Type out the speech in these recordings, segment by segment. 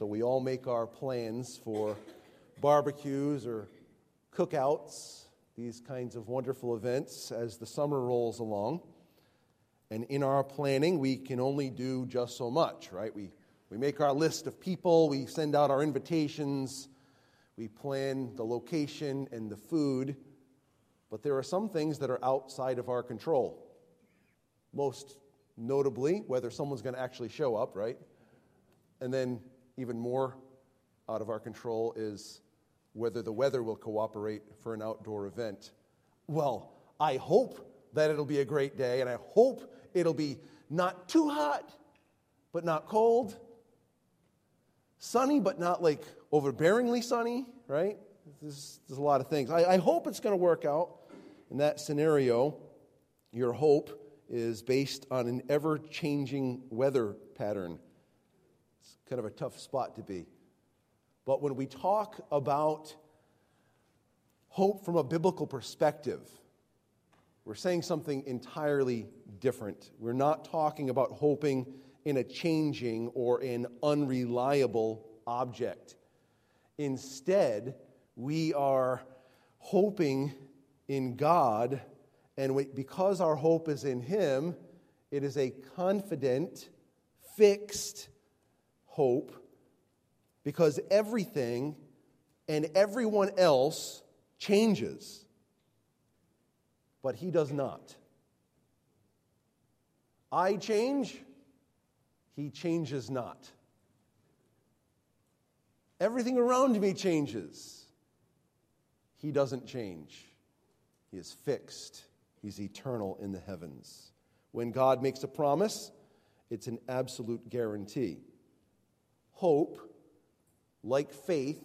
So we all make our plans for barbecues or cookouts, these kinds of wonderful events as the summer rolls along. And in our planning, we can only do just so much, right? We, we make our list of people, we send out our invitations, we plan the location and the food, but there are some things that are outside of our control. Most notably, whether someone's going to actually show up, right? And then, even more out of our control is whether the weather will cooperate for an outdoor event. Well, I hope that it'll be a great day, and I hope It'll be not too hot, but not cold. Sunny, but not like overbearingly sunny, right? There's, there's a lot of things. I, I hope it's going to work out. In that scenario, your hope is based on an ever changing weather pattern. It's kind of a tough spot to be. But when we talk about hope from a biblical perspective, we're saying something entirely different. We're not talking about hoping in a changing or an unreliable object. Instead, we are hoping in God, and we, because our hope is in Him, it is a confident, fixed hope, because everything and everyone else changes but he does not. I change, he changes not. Everything around me changes. He doesn't change. He is fixed. He's eternal in the heavens. When God makes a promise, it's an absolute guarantee. Hope, like faith,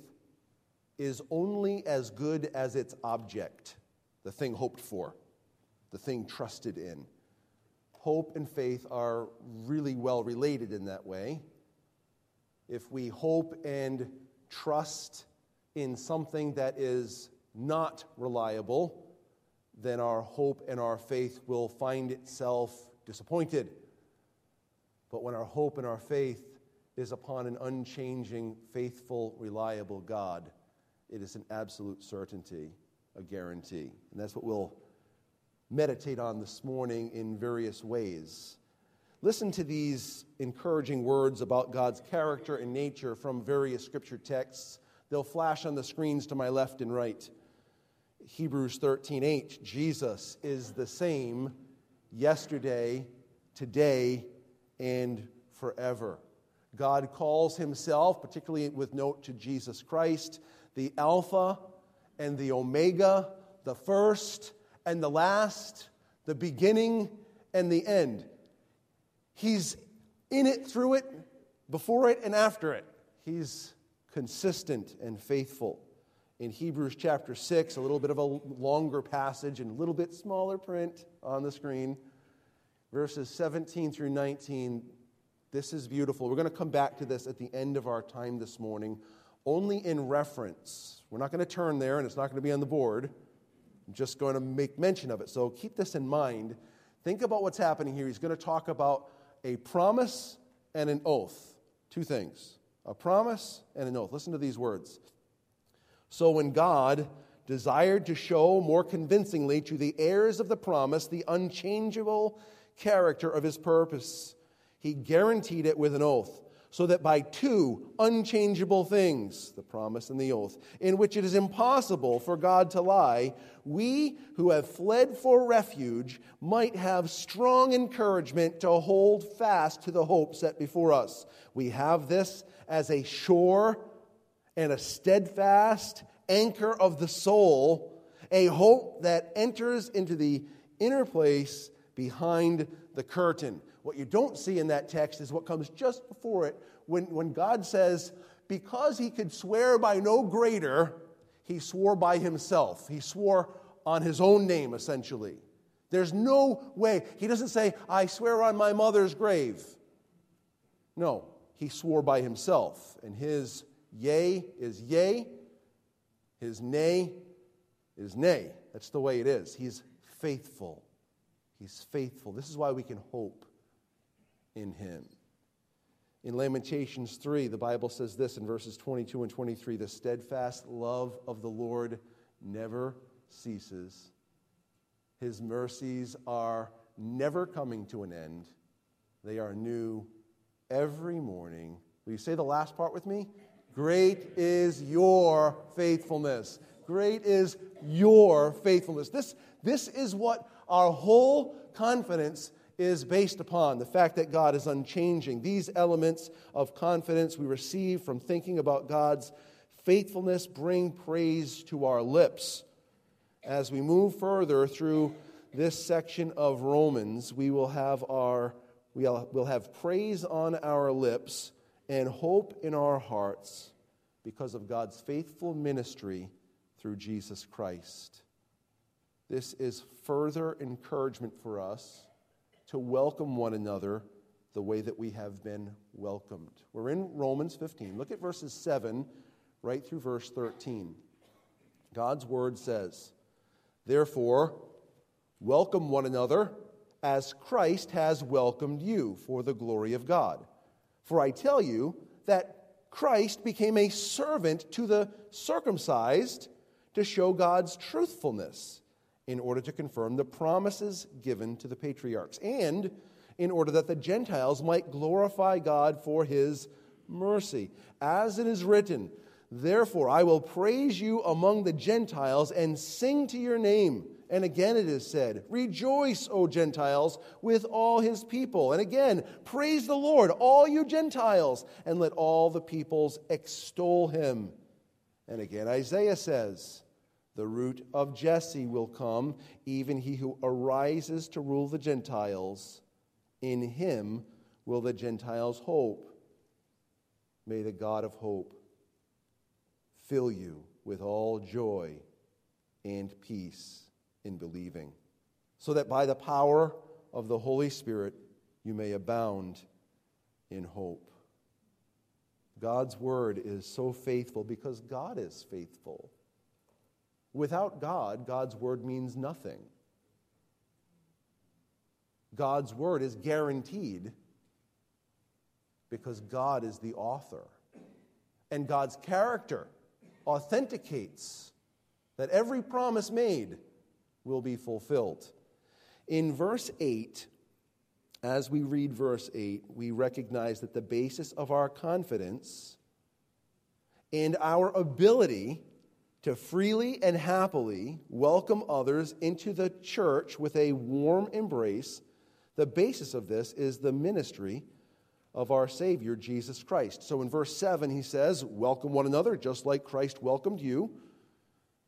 is only as good as its object, the thing hoped for the thing trusted in. Hope and faith are really well related in that way. If we hope and trust in something that is not reliable, then our hope and our faith will find itself disappointed. But when our hope and our faith is upon an unchanging, faithful, reliable God, it is an absolute certainty, a guarantee. And that's what we'll meditate on this morning in various ways. Listen to these encouraging words about God's character and nature from various scripture texts. They'll flash on the screens to my left and right. Hebrews 13:8 Jesus is the same yesterday, today, and forever. God calls himself, particularly with note to Jesus Christ, the Alpha and the Omega, the first and the last, the beginning and the end. He's in it, through it, before it, and after it. He's consistent and faithful. In Hebrews chapter 6, a little bit of a longer passage and a little bit smaller print on the screen, verses 17 through 19. This is beautiful. We're going to come back to this at the end of our time this morning, only in reference. We're not going to turn there, and it's not going to be on the board. I'm just going to make mention of it. So keep this in mind. Think about what's happening here. He's going to talk about a promise and an oath. Two things a promise and an oath. Listen to these words. So when God desired to show more convincingly to the heirs of the promise the unchangeable character of his purpose, he guaranteed it with an oath so that by two unchangeable things, the promise and the oath, in which it is impossible for God to lie, we who have fled for refuge might have strong encouragement to hold fast to the hope set before us. We have this as a sure and a steadfast anchor of the soul, a hope that enters into the inner place behind the curtain. What you don't see in that text is what comes just before it when, when God says, because he could swear by no greater, he swore by himself. He swore on his own name, essentially. There's no way. He doesn't say, I swear on my mother's grave. No, he swore by himself. And his yea is yea, his nay is nay. That's the way it is. He's faithful. He's faithful. This is why we can hope in him. In Lamentations 3, the Bible says this in verses 22 and 23 The steadfast love of the Lord never ceases, His mercies are never coming to an end. They are new every morning. Will you say the last part with me? Great is your faithfulness. Great is your faithfulness. This, this is what our whole confidence is based upon the fact that God is unchanging. These elements of confidence we receive from thinking about God's faithfulness bring praise to our lips. As we move further through this section of Romans, we will have our we'll have praise on our lips and hope in our hearts because of God's faithful ministry through Jesus Christ. This is further encouragement for us to welcome one another the way that we have been welcomed. We're in Romans 15. Look at verses 7 right through verse 13. God's word says, Therefore, welcome one another as Christ has welcomed you for the glory of God. For I tell you that Christ became a servant to the circumcised to show God's truthfulness in order to confirm the promises given to the patriarchs, and in order that the Gentiles might glorify God for his mercy. As it is written, Therefore I will praise you among the Gentiles and sing to your name. And again it is said, Rejoice, O Gentiles, with all his people. And again, praise the Lord, all you Gentiles, and let all the peoples extol him. And again, Isaiah says, the root of Jesse will come, even he who arises to rule the Gentiles. In him will the Gentiles hope. May the God of hope fill you with all joy and peace in believing, so that by the power of the Holy Spirit you may abound in hope. God's word is so faithful because God is faithful. Without God, God's word means nothing. God's word is guaranteed because God is the author. And God's character authenticates that every promise made will be fulfilled. In verse 8, as we read verse 8, we recognize that the basis of our confidence and our ability to freely and happily welcome others into the church with a warm embrace, the basis of this is the ministry of our Savior, Jesus Christ. So in verse 7, he says, Welcome one another, just like Christ welcomed you,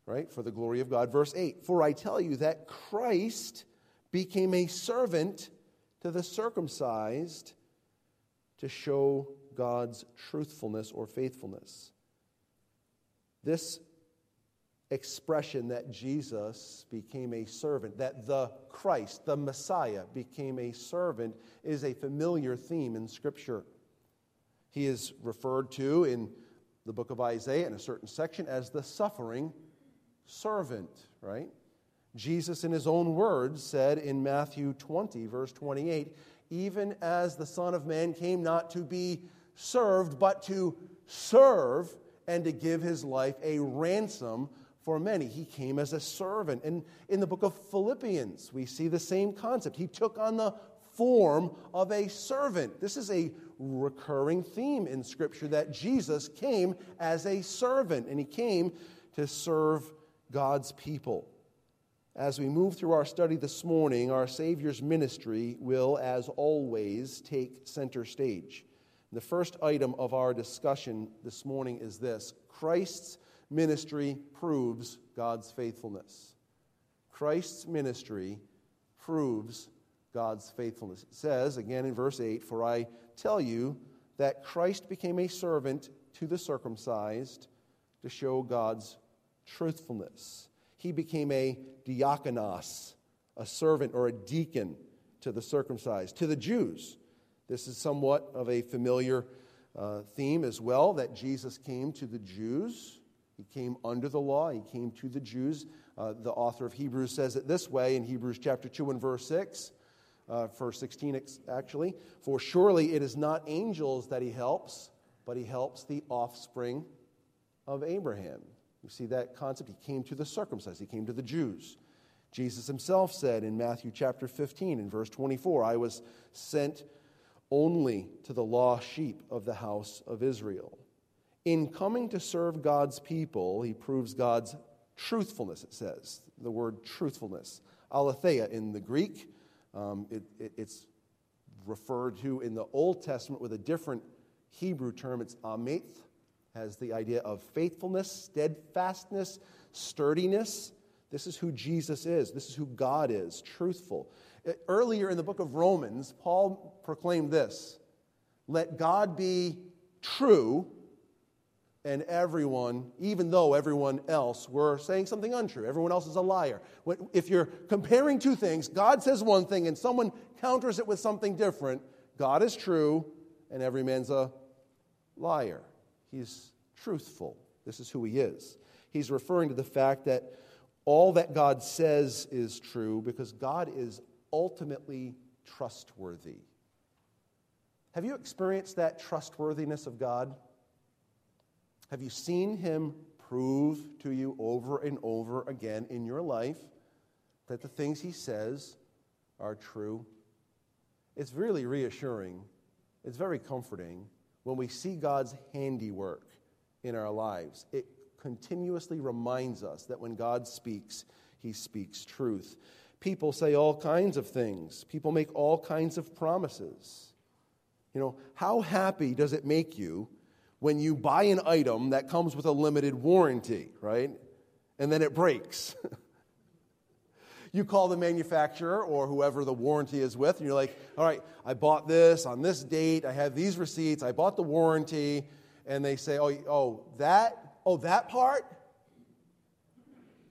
right, for the glory of God. Verse 8, For I tell you that Christ became a servant to the circumcised to show God's truthfulness or faithfulness. This expression that Jesus became a servant, that the Christ, the Messiah, became a servant, is a familiar theme in Scripture. He is referred to in the book of Isaiah in a certain section as the suffering servant, right? Jesus, in his own words, said in Matthew 20, verse 28, even as the Son of Man came not to be served, but to serve and to give his life a ransom for many. He came as a servant. And in the book of Philippians, we see the same concept. He took on the form of a servant. This is a recurring theme in Scripture that Jesus came as a servant, and he came to serve God's people. As we move through our study this morning, our Savior's ministry will, as always, take center stage. The first item of our discussion this morning is this Christ's ministry proves God's faithfulness. Christ's ministry proves God's faithfulness. It says, again in verse 8, For I tell you that Christ became a servant to the circumcised to show God's truthfulness. He became a diakonos, a servant or a deacon to the circumcised. To the Jews, this is somewhat of a familiar uh, theme as well that Jesus came to the Jews he came under the law, he came to the Jews. Uh, the author of Hebrews says it this way in Hebrews chapter 2 and verse 6 uh, verse 16 actually. For surely it is not angels that he helps, but he helps the offspring of Abraham. You see that concept? He came to the circumcised, he came to the Jews. Jesus himself said in Matthew chapter 15 in verse 24, I was sent only to the lost sheep of the house of Israel. In coming to serve God's people, he proves God's truthfulness, it says. The word truthfulness. Aletheia in the Greek. Um, it, it, it's referred to in the Old Testament with a different Hebrew term. It's ameth, has the idea of faithfulness, steadfastness, sturdiness. This is who Jesus is. This is who God is, truthful. Earlier in the book of Romans, Paul proclaimed this Let God be true and everyone, even though everyone else were saying something untrue. Everyone else is a liar. If you're comparing two things, God says one thing and someone counters it with something different, God is true and every man's a liar. He's truthful. This is who he is. He's referring to the fact that all that God says is true because God is ultimately trustworthy. Have you experienced that trustworthiness of God? Have you seen him prove to you over and over again in your life that the things he says are true? It's really reassuring. It's very comforting when we see God's handiwork in our lives. It continuously reminds us that when God speaks, he speaks truth. People say all kinds of things, people make all kinds of promises. You know, how happy does it make you when you buy an item that comes with a limited warranty, right? And then it breaks. you call the manufacturer or whoever the warranty is with, and you're like, all right, I bought this on this date, I have these receipts, I bought the warranty, and they say, oh, oh, that, oh, that part,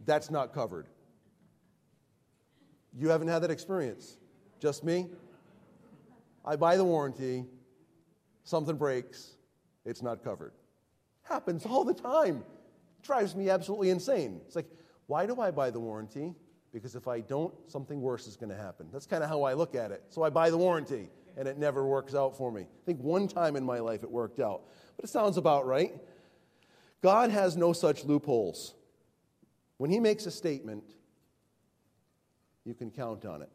that's not covered. You haven't had that experience. Just me? I buy the warranty, something breaks, it's not covered. Happens all the time. Drives me absolutely insane. It's like, why do I buy the warranty? Because if I don't, something worse is going to happen. That's kind of how I look at it. So I buy the warranty, and it never works out for me. I think one time in my life it worked out, but it sounds about right. God has no such loopholes. When He makes a statement, you can count on it.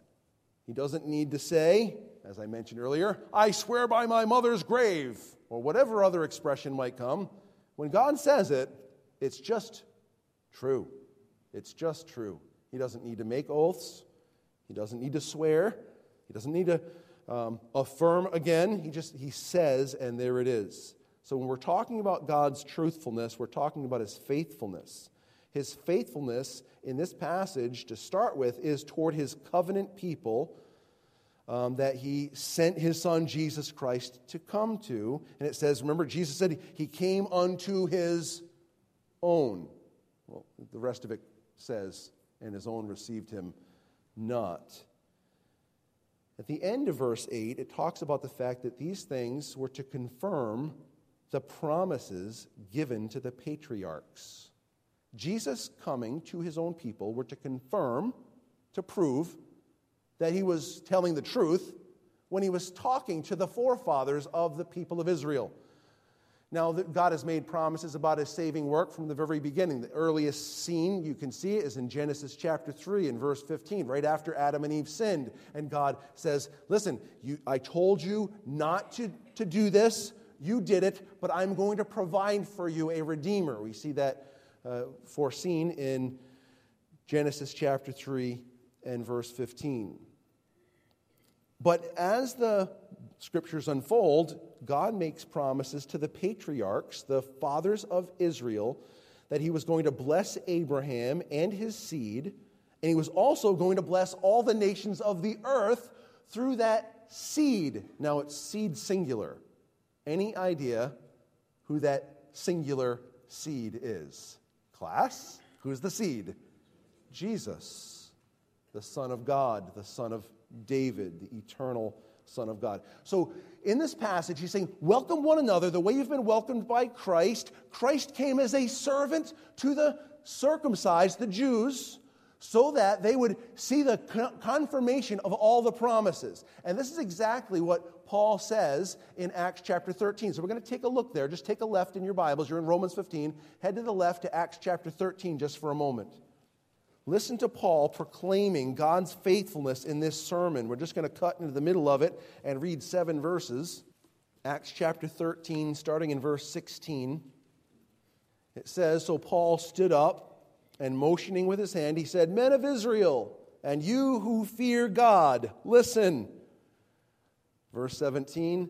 He doesn't need to say, as I mentioned earlier, I swear by my mother's grave or whatever other expression might come, when God says it, it's just true. It's just true. He doesn't need to make oaths, he doesn't need to swear, he doesn't need to um, affirm again. He just he says, and there it is. So when we're talking about God's truthfulness, we're talking about his faithfulness. His faithfulness in this passage, to start with, is toward his covenant people um, that he sent his son Jesus Christ to come to. And it says, remember, Jesus said he came unto his own. Well, the rest of it says, and his own received him not. At the end of verse 8, it talks about the fact that these things were to confirm the promises given to the patriarchs. Jesus coming to his own people were to confirm, to prove that he was telling the truth when he was talking to the forefathers of the people of Israel. Now, God has made promises about his saving work from the very beginning. The earliest scene you can see is in Genesis chapter 3 and verse 15, right after Adam and Eve sinned. And God says, Listen, you, I told you not to, to do this. You did it, but I'm going to provide for you a redeemer. We see that uh, foreseen in Genesis chapter 3 and verse 15. But as the scriptures unfold, God makes promises to the patriarchs, the fathers of Israel, that he was going to bless Abraham and his seed, and he was also going to bless all the nations of the earth through that seed. Now it's seed singular. Any idea who that singular seed is? Class? Who's the seed? Jesus, the Son of God, the Son of David, the eternal Son of God. So in this passage, he's saying, Welcome one another the way you've been welcomed by Christ. Christ came as a servant to the circumcised, the Jews, so that they would see the confirmation of all the promises. And this is exactly what Paul says in Acts chapter 13. So we're going to take a look there. Just take a left in your Bibles. You're in Romans 15. Head to the left to Acts chapter 13 just for a moment. Listen to Paul proclaiming God's faithfulness in this sermon. We're just going to cut into the middle of it and read seven verses. Acts chapter 13, starting in verse 16. It says So Paul stood up and motioning with his hand, he said, Men of Israel, and you who fear God, listen. Verse 17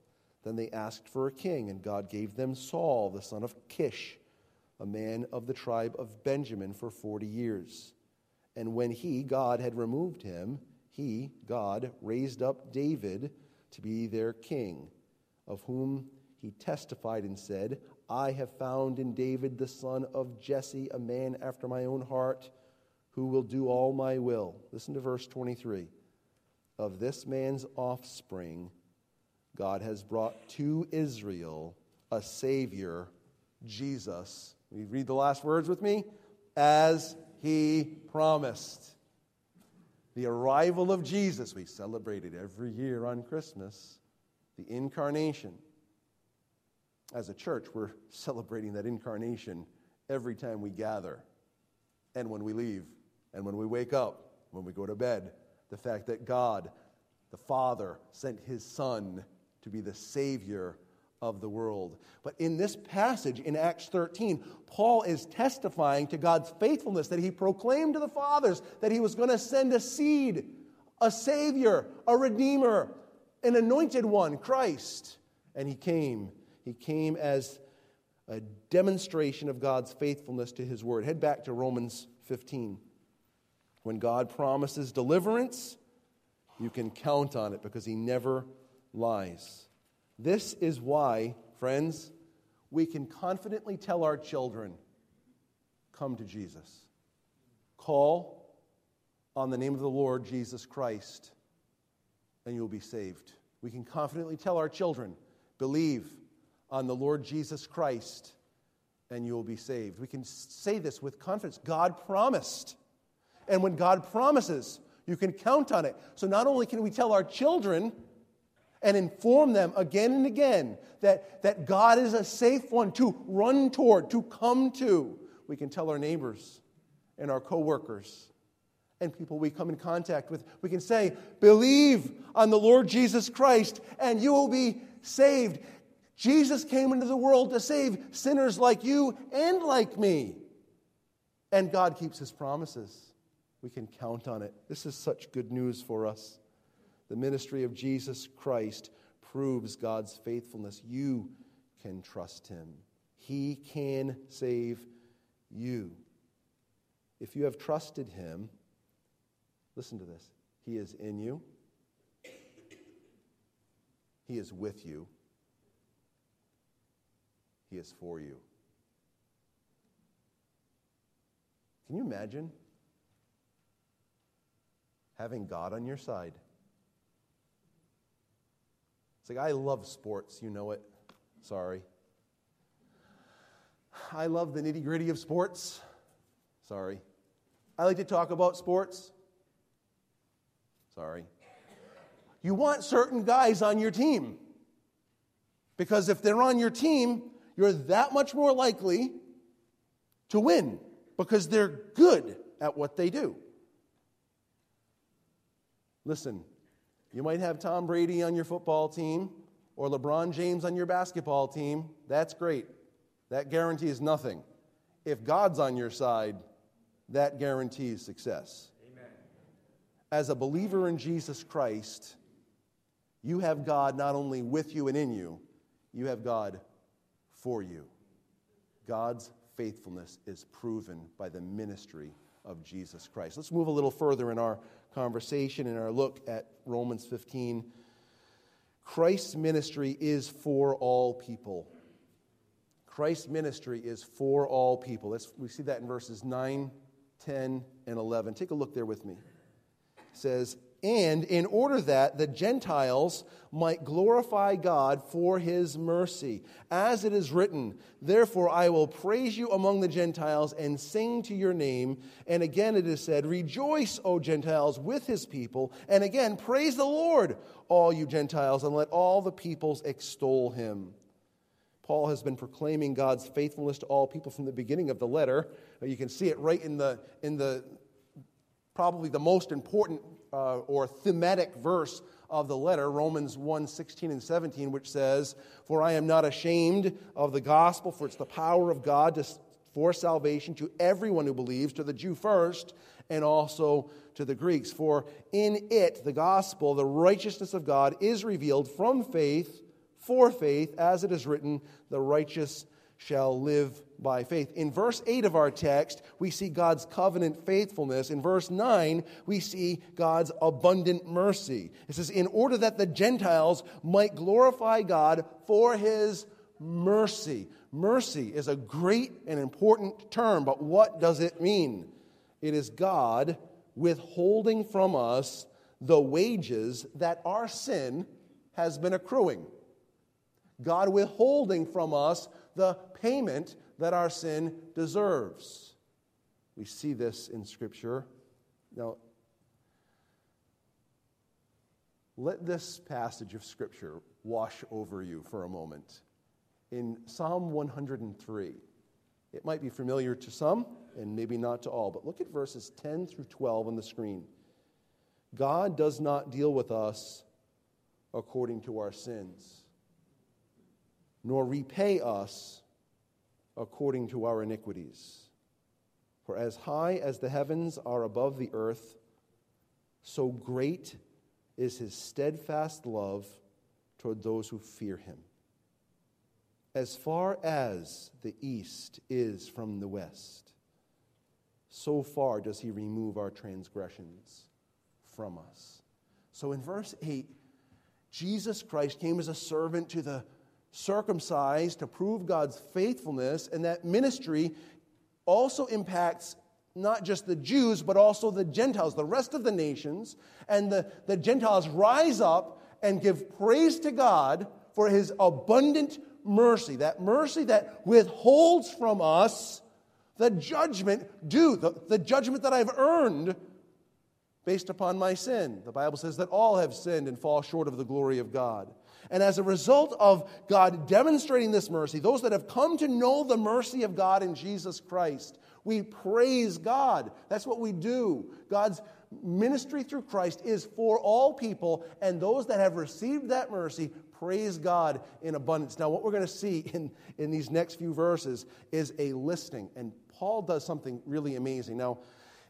Then they asked for a king, and God gave them Saul, the son of Kish, a man of the tribe of Benjamin, for 40 years. And when he, God, had removed him, he, God, raised up David to be their king, of whom he testified and said, I have found in David the son of Jesse a man after my own heart who will do all my will. Listen to verse 23. Of this man's offspring, God has brought to Israel a Savior, Jesus. We read the last words with me? As he promised. The arrival of Jesus, we celebrate it every year on Christmas, the incarnation. As a church, we're celebrating that incarnation every time we gather, and when we leave, and when we wake up, when we go to bed. The fact that God, the Father, sent his Son to be the Savior of the world. But in this passage in Acts 13, Paul is testifying to God's faithfulness that he proclaimed to the fathers that he was going to send a seed, a Savior, a Redeemer, an anointed one, Christ. And he came. He came as a demonstration of God's faithfulness to his word. Head back to Romans 15. When God promises deliverance, you can count on it because he never lies. This is why, friends, we can confidently tell our children come to Jesus. Call on the name of the Lord Jesus Christ, and you'll be saved. We can confidently tell our children believe on the Lord Jesus Christ, and you will be saved. We can say this with confidence. God promised. And when God promises, you can count on it. So not only can we tell our children, and inform them again and again that, that God is a safe one to run toward, to come to. We can tell our neighbors and our coworkers and people we come in contact with. We can say, Believe on the Lord Jesus Christ, and you will be saved. Jesus came into the world to save sinners like you and like me. And God keeps his promises. We can count on it. This is such good news for us. The ministry of Jesus Christ proves God's faithfulness. You can trust him, he can save you. If you have trusted him, listen to this. He is in you, he is with you, he is for you. Can you imagine having God on your side? Like, I love sports, you know it. Sorry. I love the nitty gritty of sports. Sorry. I like to talk about sports. Sorry. You want certain guys on your team. Because if they're on your team, you're that much more likely to win because they're good at what they do. Listen, you might have Tom Brady on your football team or LeBron James on your basketball team. That's great. That guarantees nothing. If God's on your side, that guarantees success. Amen. As a believer in Jesus Christ, you have God not only with you and in you, you have God for you. God's faithfulness is proven by the ministry of Jesus Christ. Let's move a little further in our conversation and our look at Romans 15. Christ's ministry is for all people. Christ's ministry is for all people. We see that in verses 9, 10, and 11. Take a look there with me. It says, and in order that the Gentiles might glorify God for his mercy. As it is written, Therefore I will praise you among the Gentiles and sing to your name. And again it is said, Rejoice, O Gentiles, with his people. And again, praise the Lord, all you Gentiles, and let all the peoples extol him. Paul has been proclaiming God's faithfulness to all people from the beginning of the letter. You can see it right in the, in the probably the most important uh, or thematic verse of the letter, Romans 1 16 and 17, which says, For I am not ashamed of the gospel, for it's the power of God to, for salvation to everyone who believes, to the Jew first, and also to the Greeks. For in it, the gospel, the righteousness of God, is revealed from faith for faith, as it is written, the righteous shall live by faith. In verse 8 of our text, we see God's covenant faithfulness. In verse 9, we see God's abundant mercy. It says, In order that the Gentiles might glorify God for his mercy. Mercy is a great and important term, but what does it mean? It is God withholding from us the wages that our sin has been accruing. God withholding from us the payment that our sin deserves. We see this in Scripture. Now, let this passage of Scripture wash over you for a moment. In Psalm 103, it might be familiar to some and maybe not to all, but look at verses 10 through 12 on the screen. God does not deal with us according to our sins, nor repay us according to our iniquities. For as high as the heavens are above the earth, so great is his steadfast love toward those who fear him. As far as the east is from the west, so far does he remove our transgressions from us. So in verse 8, Jesus Christ came as a servant to the circumcised to prove God's faithfulness, and that ministry also impacts not just the Jews, but also the Gentiles, the rest of the nations. And the, the Gentiles rise up and give praise to God for his abundant mercy, that mercy that withholds from us the judgment due, the, the judgment that I've earned based upon my sin. The Bible says that all have sinned and fall short of the glory of God. And as a result of God demonstrating this mercy, those that have come to know the mercy of God in Jesus Christ, we praise God. That's what we do. God's ministry through Christ is for all people, and those that have received that mercy praise God in abundance. Now, what we're going to see in, in these next few verses is a listing, and Paul does something really amazing. Now,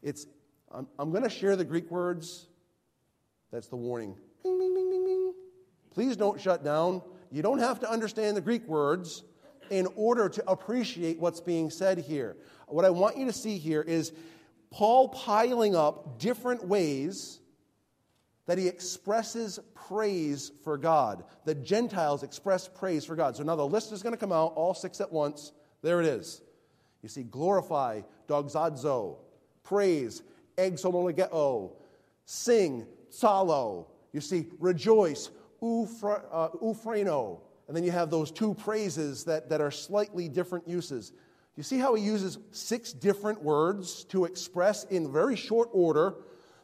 it's I'm, I'm going to share the Greek words. That's the warning. Bing, bing, bing. Please don't shut down. You don't have to understand the Greek words in order to appreciate what's being said here. What I want you to see here is Paul piling up different ways that he expresses praise for God. The Gentiles express praise for God. So now the list is going to come out, all six at once. There it is. You see, glorify, doxazo, praise, exomologeo, sing, psallo. You see, rejoice, euphraino. Uh, and then you have those two praises that, that are slightly different uses. You see how he uses six different words to express in very short order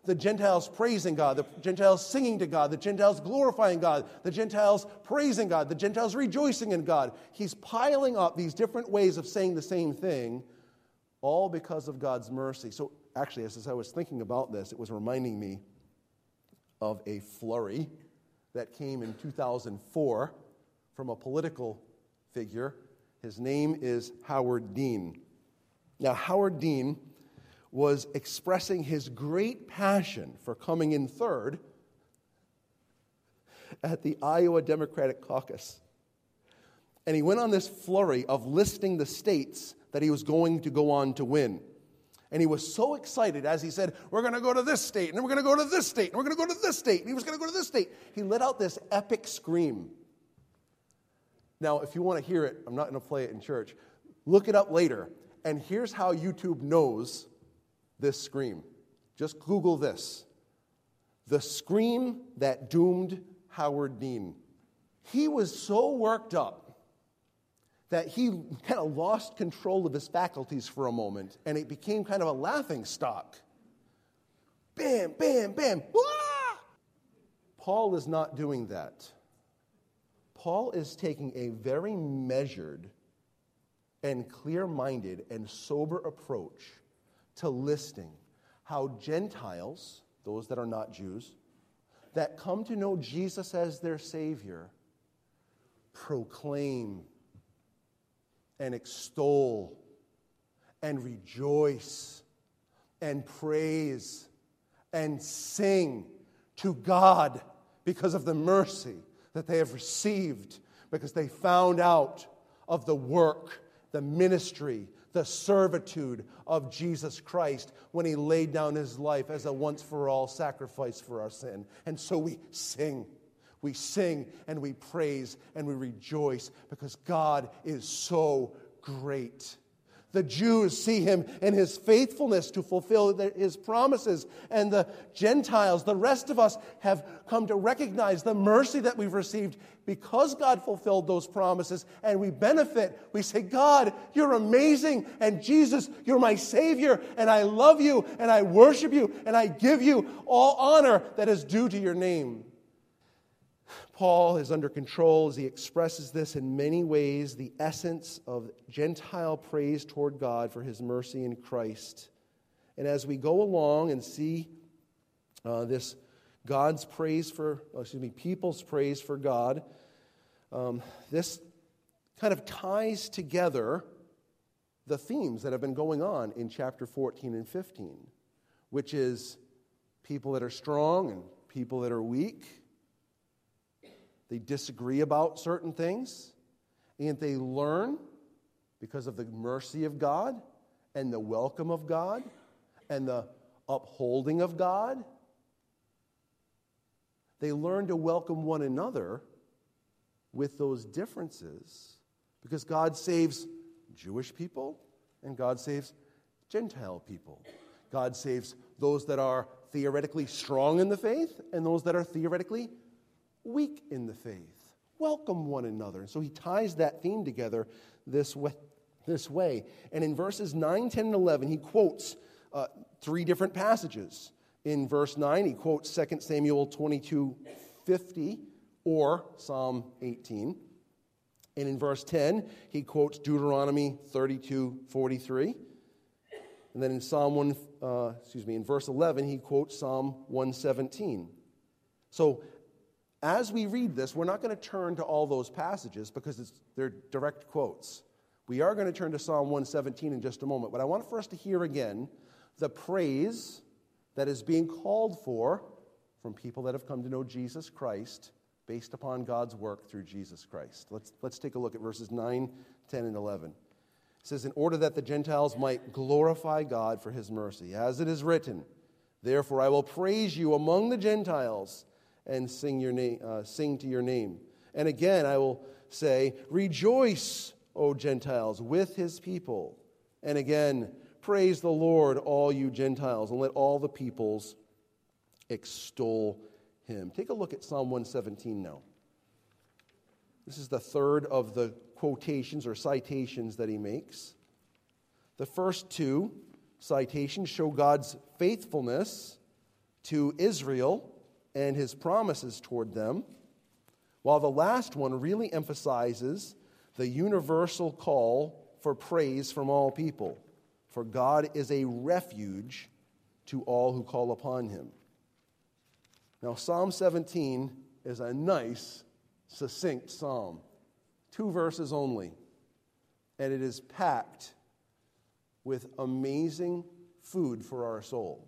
the Gentiles praising God, the Gentiles singing to God, the Gentiles glorifying God, the Gentiles praising God, the Gentiles rejoicing in God. He's piling up these different ways of saying the same thing, all because of God's mercy. So, actually, as I was thinking about this, it was reminding me of a flurry that came in 2004 from a political figure. His name is Howard Dean. Now, Howard Dean was expressing his great passion for coming in third at the Iowa Democratic Caucus. And he went on this flurry of listing the states that he was going to go on to win. And he was so excited as he said, We're going to go to this state, and we're going to go to this state, and we're going to go to this state, and he was going to go to this state. He let out this epic scream. Now, if you want to hear it, I'm not going to play it in church. Look it up later. And here's how YouTube knows this scream. Just Google this the scream that doomed Howard Dean. He was so worked up that he kind of lost control of his faculties for a moment, and it became kind of a laughing stock. Bam, bam, bam. Paul is not doing that. Paul is taking a very measured and clear minded and sober approach to listing how Gentiles, those that are not Jews, that come to know Jesus as their Savior, proclaim and extol and rejoice and praise and sing to God because of the mercy that they have received, because they found out of the work, the ministry, the servitude of Jesus Christ when he laid down his life as a once for all sacrifice for our sin. And so we sing. We sing and we praise and we rejoice because God is so great. The Jews see him in his faithfulness to fulfill his promises. And the Gentiles, the rest of us, have come to recognize the mercy that we've received because God fulfilled those promises and we benefit. We say, God, you're amazing. And Jesus, you're my Savior. And I love you and I worship you and I give you all honor that is due to your name. Paul is under control as he expresses this in many ways the essence of Gentile praise toward God for his mercy in Christ. And as we go along and see uh, this God's praise for, oh, excuse me, people's praise for God, um, this kind of ties together the themes that have been going on in chapter 14 and 15, which is people that are strong and people that are weak they disagree about certain things, and they learn because of the mercy of God and the welcome of God and the upholding of God. They learn to welcome one another with those differences because God saves Jewish people and God saves Gentile people. God saves those that are theoretically strong in the faith and those that are theoretically weak in the faith. Welcome one another. And so he ties that theme together this way. This way. And in verses 9, 10, and 11, he quotes uh, three different passages. In verse 9, he quotes 2 Samuel 22 50 or Psalm 18. And in verse 10, he quotes Deuteronomy 32 43. And then in Psalm 1, uh, excuse me, in verse 11, he quotes Psalm 117. So as we read this, we're not going to turn to all those passages because they're direct quotes. We are going to turn to Psalm 117 in just a moment, but I want for us to hear again the praise that is being called for from people that have come to know Jesus Christ based upon God's work through Jesus Christ. Let's, let's take a look at verses 9, 10, and 11. It says, In order that the Gentiles might glorify God for his mercy, as it is written, Therefore I will praise you among the Gentiles and sing, your name, uh, sing to your name. And again, I will say, Rejoice, O Gentiles, with his people. And again, praise the Lord, all you Gentiles, and let all the peoples extol him. Take a look at Psalm 117 now. This is the third of the quotations or citations that he makes. The first two citations show God's faithfulness to Israel and his promises toward them, while the last one really emphasizes the universal call for praise from all people. For God is a refuge to all who call upon him. Now, Psalm 17 is a nice, succinct psalm, two verses only, and it is packed with amazing food for our soul.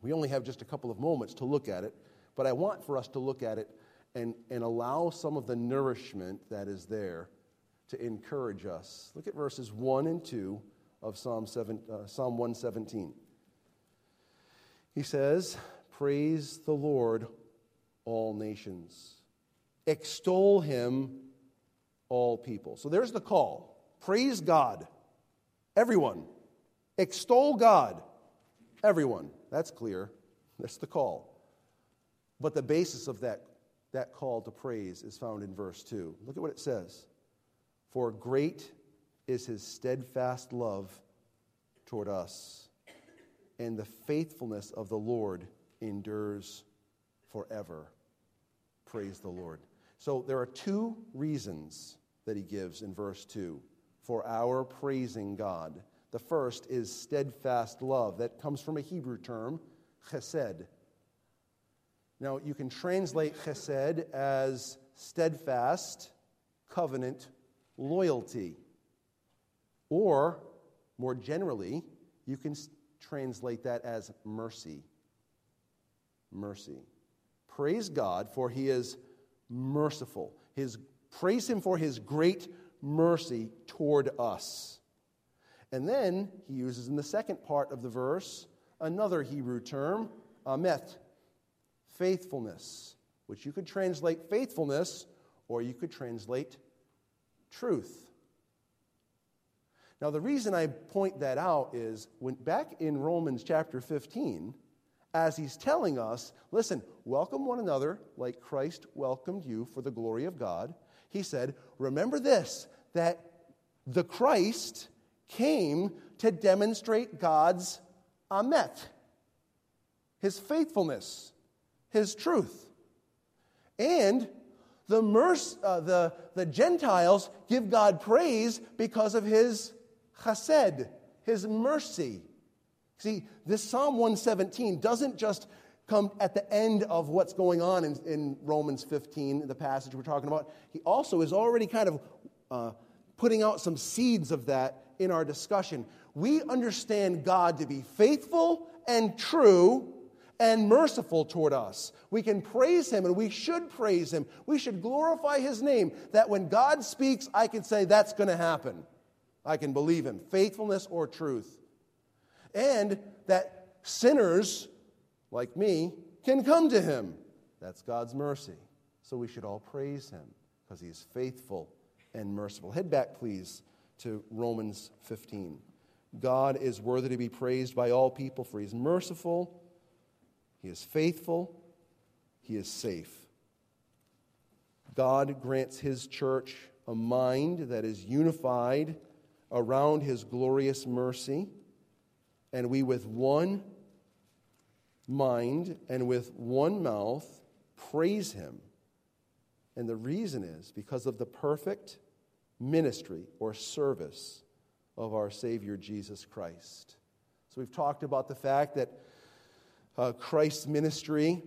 We only have just a couple of moments to look at it, but I want for us to look at it and, and allow some of the nourishment that is there to encourage us. Look at verses 1 and 2 of Psalm, 7, uh, Psalm 117. He says, Praise the Lord, all nations. Extol him, all people. So there's the call. Praise God, everyone. Extol God, everyone. That's clear. That's the call. But the basis of that, that call to praise is found in verse 2. Look at what it says. For great is his steadfast love toward us, and the faithfulness of the Lord endures forever. Praise the Lord. So there are two reasons that he gives in verse 2 for our praising God. The first is steadfast love. That comes from a Hebrew term, chesed. Now, you can translate chesed as steadfast, covenant, loyalty. Or, more generally, you can translate that as mercy. Mercy. Praise God for he is merciful. His, praise him for his great mercy toward us. And then he uses in the second part of the verse another Hebrew term, amet, faithfulness, which you could translate faithfulness or you could translate truth. Now, the reason I point that out is when back in Romans chapter 15, as he's telling us, listen, welcome one another like Christ welcomed you for the glory of God, he said, remember this, that the Christ came to demonstrate God's amet, his faithfulness, his truth. And the, merc- uh, the, the Gentiles give God praise because of his chesed, his mercy. See, this Psalm 117 doesn't just come at the end of what's going on in, in Romans 15, the passage we're talking about. He also is already kind of uh, putting out some seeds of that in our discussion. We understand God to be faithful and true and merciful toward us. We can praise him and we should praise him. We should glorify his name that when God speaks, I can say that's going to happen. I can believe him, faithfulness or truth. And that sinners like me can come to him. That's God's mercy. So we should all praise him because he is faithful and merciful. Head back, please, to Romans 15. God is worthy to be praised by all people, for he is merciful he is faithful, He is safe. God grants His church a mind that is unified around His glorious mercy, and we, with one mind and with one mouth, praise Him. And the reason is because of the perfect ministry or service of our Savior Jesus Christ. So we've talked about the fact that uh, Christ's ministry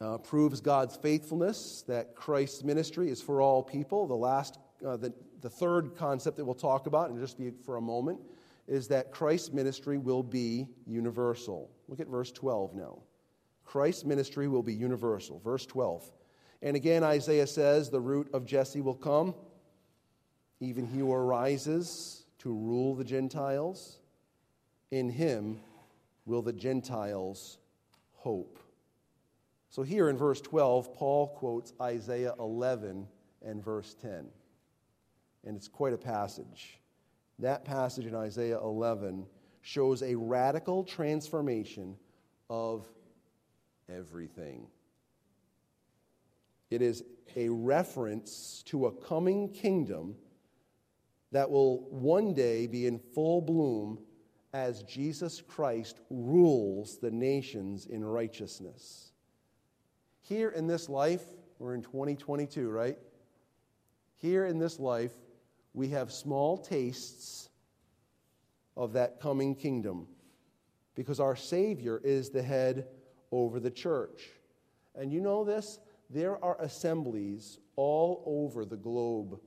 uh, proves God's faithfulness, that Christ's ministry is for all people. The last, uh, the, the third concept that we'll talk about, and just be for a moment, is that Christ's ministry will be universal. Look at verse 12 now. Christ's ministry will be universal. Verse 12. And again, Isaiah says, The root of Jesse will come, even he who arises to rule the Gentiles. In him will the Gentiles hope. So here in verse 12, Paul quotes Isaiah 11 and verse 10. And it's quite a passage. That passage in Isaiah 11 shows a radical transformation of everything. It is a reference to a coming kingdom that will one day be in full bloom as Jesus Christ rules the nations in righteousness. Here in this life, we're in 2022, right? Here in this life, we have small tastes of that coming kingdom because our Savior is the head over the church. And you know this? There are assemblies all over the globe.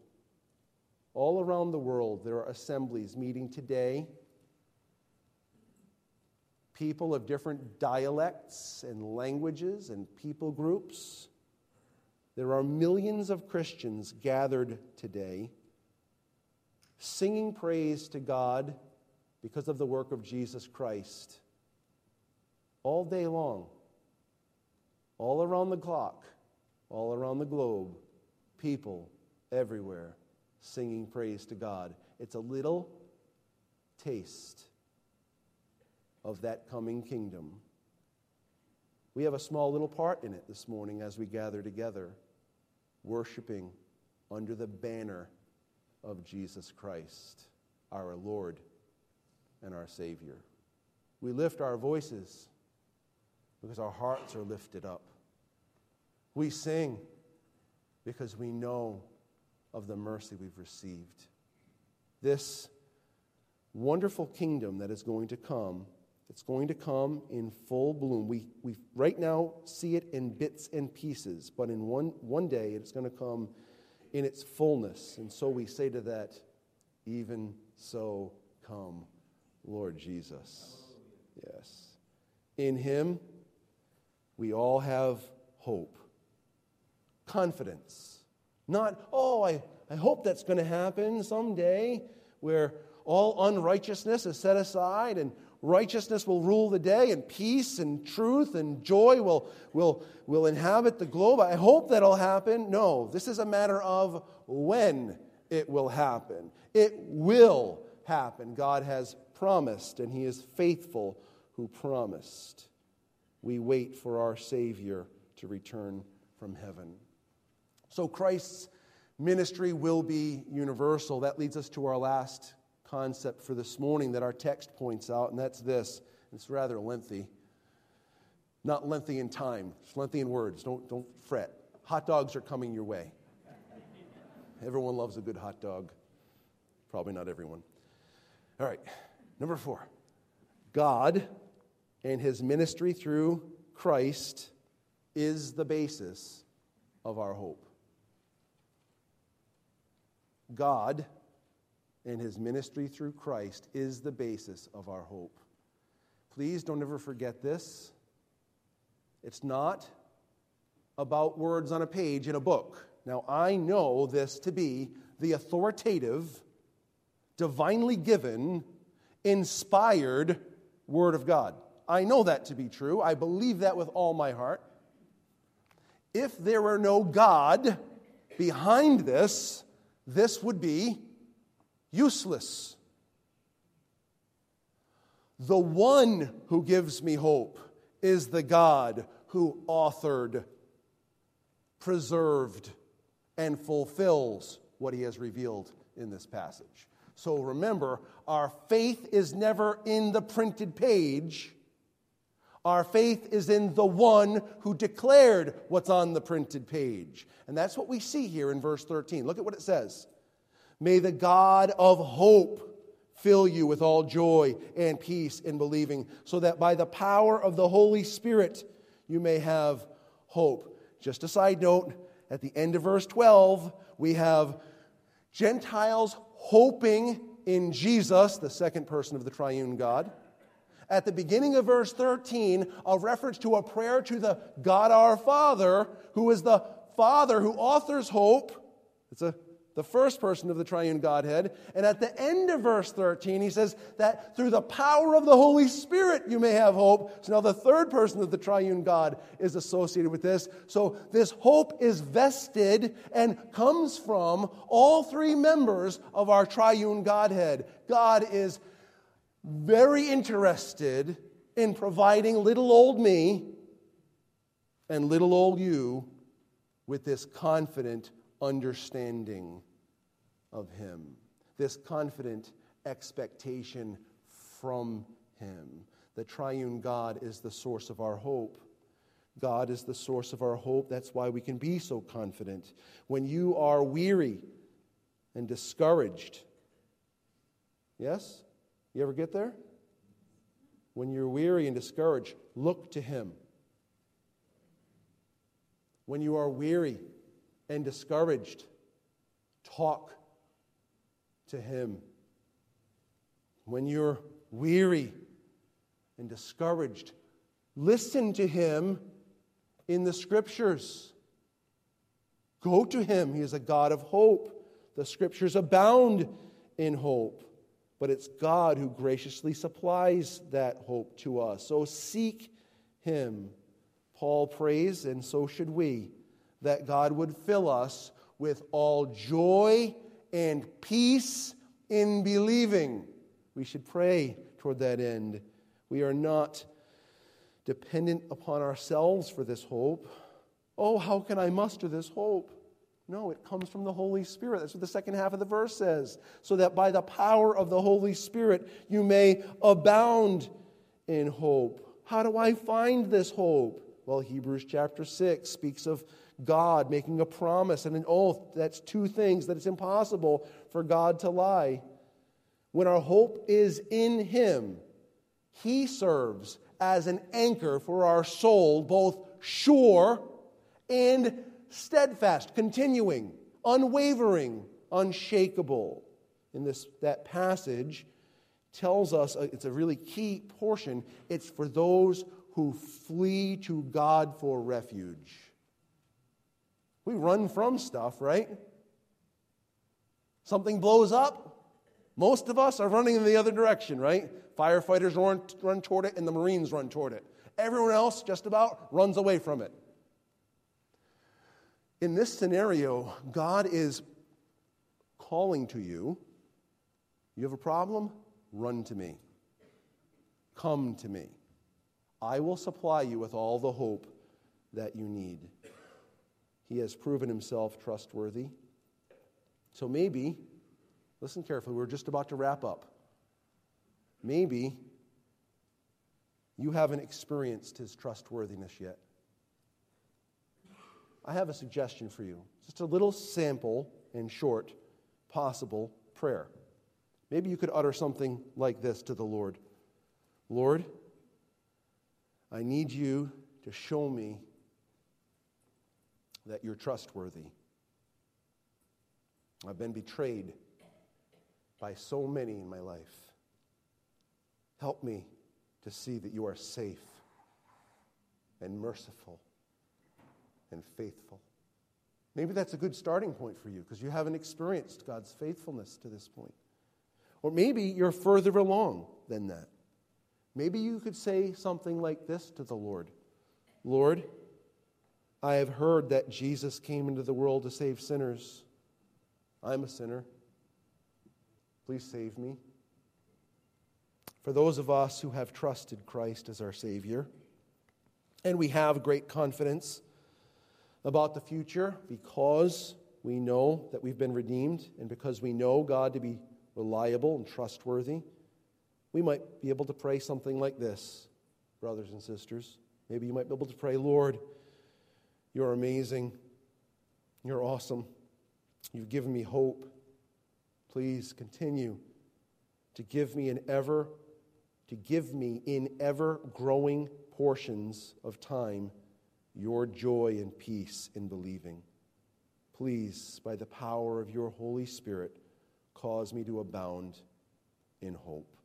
All around the world, there are assemblies meeting today people of different dialects and languages and people groups. There are millions of Christians gathered today singing praise to God because of the work of Jesus Christ all day long, all around the clock, all around the globe, people everywhere singing praise to God. It's a little taste of that coming kingdom. We have a small little part in it this morning as we gather together, worshiping under the banner of Jesus Christ, our Lord and our Savior. We lift our voices because our hearts are lifted up. We sing because we know of the mercy we've received. This wonderful kingdom that is going to come, it's going to come in full bloom. We, we right now see it in bits and pieces, but in one, one day it's going to come in its fullness. And so we say to that, even so come, Lord Jesus. Yes. In Him, we all have hope, confidence. Not, oh, I, I hope that's going to happen someday, where all unrighteousness is set aside and righteousness will rule the day, and peace and truth and joy will, will, will inhabit the globe. I hope that'll happen. No, this is a matter of when it will happen. It will happen. God has promised, and He is faithful who promised. We wait for our Savior to return from heaven. So Christ's ministry will be universal. That leads us to our last concept for this morning that our text points out, and that's this. It's rather lengthy. Not lengthy in time, it's lengthy in words. Don't, don't fret. Hot dogs are coming your way. Everyone loves a good hot dog. Probably not everyone. All right, number four God and his ministry through Christ is the basis of our hope. God and his ministry through Christ is the basis of our hope. Please don't ever forget this. It's not about words on a page in a book. Now, I know this to be the authoritative, divinely given, inspired Word of God. I know that to be true. I believe that with all my heart. If there were no God behind this, this would be useless. The one who gives me hope is the God who authored, preserved, and fulfills what he has revealed in this passage. So remember, our faith is never in the printed page. Our faith is in the one who declared what's on the printed page. And that's what we see here in verse 13. Look at what it says. May the God of hope fill you with all joy and peace in believing, so that by the power of the Holy Spirit you may have hope. Just a side note at the end of verse 12, we have Gentiles hoping in Jesus, the second person of the triune God. At the beginning of verse 13, a reference to a prayer to the God our Father, who is the Father who authors hope. It's a the first person of the triune Godhead. And at the end of verse 13, he says that through the power of the Holy Spirit you may have hope. So now the third person of the triune God is associated with this. So this hope is vested and comes from all three members of our triune Godhead. God is very interested in providing little old me and little old you with this confident understanding of Him, this confident expectation from Him. The triune God is the source of our hope. God is the source of our hope. That's why we can be so confident. When you are weary and discouraged, yes? You ever get there? When you're weary and discouraged, look to Him. When you are weary and discouraged, talk to Him. When you're weary and discouraged, listen to Him in the Scriptures. Go to Him. He is a God of hope. The Scriptures abound in hope, but it's God who graciously supplies that hope to us. So seek Him. Paul prays, and so should we, that God would fill us with all joy and peace in believing. We should pray toward that end. We are not dependent upon ourselves for this hope. Oh, how can I muster this hope? No, it comes from the Holy Spirit. That's what the second half of the verse says. So that by the power of the Holy Spirit you may abound in hope. How do I find this hope? Well, Hebrews chapter 6 speaks of God making a promise and an oath. That's two things that it's impossible for God to lie. When our hope is in Him, He serves as an anchor for our soul, both sure and steadfast, continuing, unwavering, unshakable. In this that passage tells us uh, it's a really key portion. It's for those who flee to God for refuge. We run from stuff, right? Something blows up. Most of us are running in the other direction, right? Firefighters run, run toward it and the Marines run toward it. Everyone else, just about, runs away from it. In this scenario, God is calling to you. You have a problem? Run to me. Come to me. I will supply you with all the hope that you need. He has proven himself trustworthy. So maybe, listen carefully, we're just about to wrap up. Maybe you haven't experienced his trustworthiness yet. I have a suggestion for you. Just a little sample and short possible prayer. Maybe you could utter something like this to the Lord Lord, I need you to show me that you're trustworthy. I've been betrayed by so many in my life. Help me to see that you are safe and merciful and faithful. Maybe that's a good starting point for you because you haven't experienced God's faithfulness to this point. Or maybe you're further along than that. Maybe you could say something like this to the Lord Lord, I have heard that Jesus came into the world to save sinners. I'm a sinner. Please save me. For those of us who have trusted Christ as our Savior, and we have great confidence about the future because we know that we've been redeemed and because we know God to be reliable and trustworthy, we might be able to pray something like this, brothers and sisters. Maybe you might be able to pray, Lord, you're amazing. You're awesome. You've given me hope. Please continue to give me an ever to give me in ever growing portions of time your joy and peace in believing. Please, by the power of your Holy Spirit, cause me to abound in hope.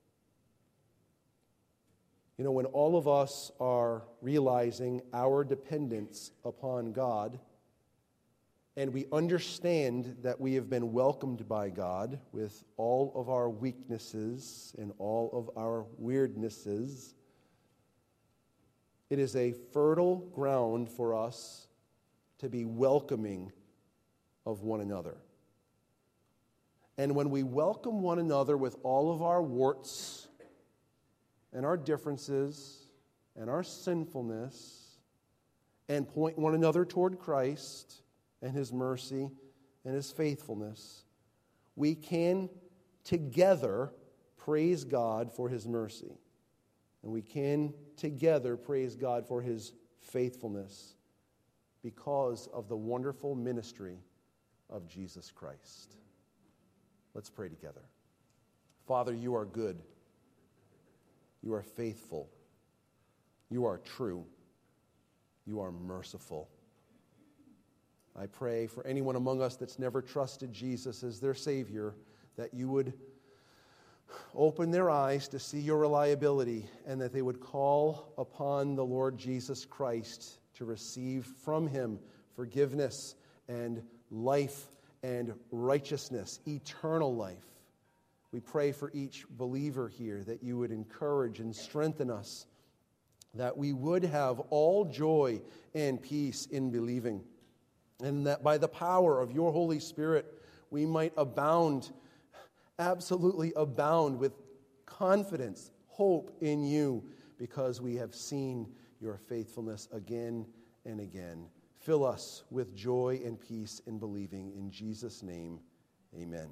You know, when all of us are realizing our dependence upon God, and we understand that we have been welcomed by God with all of our weaknesses and all of our weirdnesses, it is a fertile ground for us to be welcoming of one another. And when we welcome one another with all of our warts and our differences and our sinfulness and point one another toward Christ and His mercy and His faithfulness, we can together praise God for His mercy. And we can together praise God for his faithfulness because of the wonderful ministry of Jesus Christ. Let's pray together. Father, you are good. You are faithful. You are true. You are merciful. I pray for anyone among us that's never trusted Jesus as their Savior that you would open their eyes to see your reliability and that they would call upon the Lord Jesus Christ to receive from him forgiveness and life and righteousness, eternal life. We pray for each believer here that you would encourage and strengthen us, that we would have all joy and peace in believing, and that by the power of your Holy Spirit, we might abound, absolutely abound with confidence, hope in you, because we have seen your faithfulness again and again. Fill us with joy and peace in believing. In Jesus' name, amen.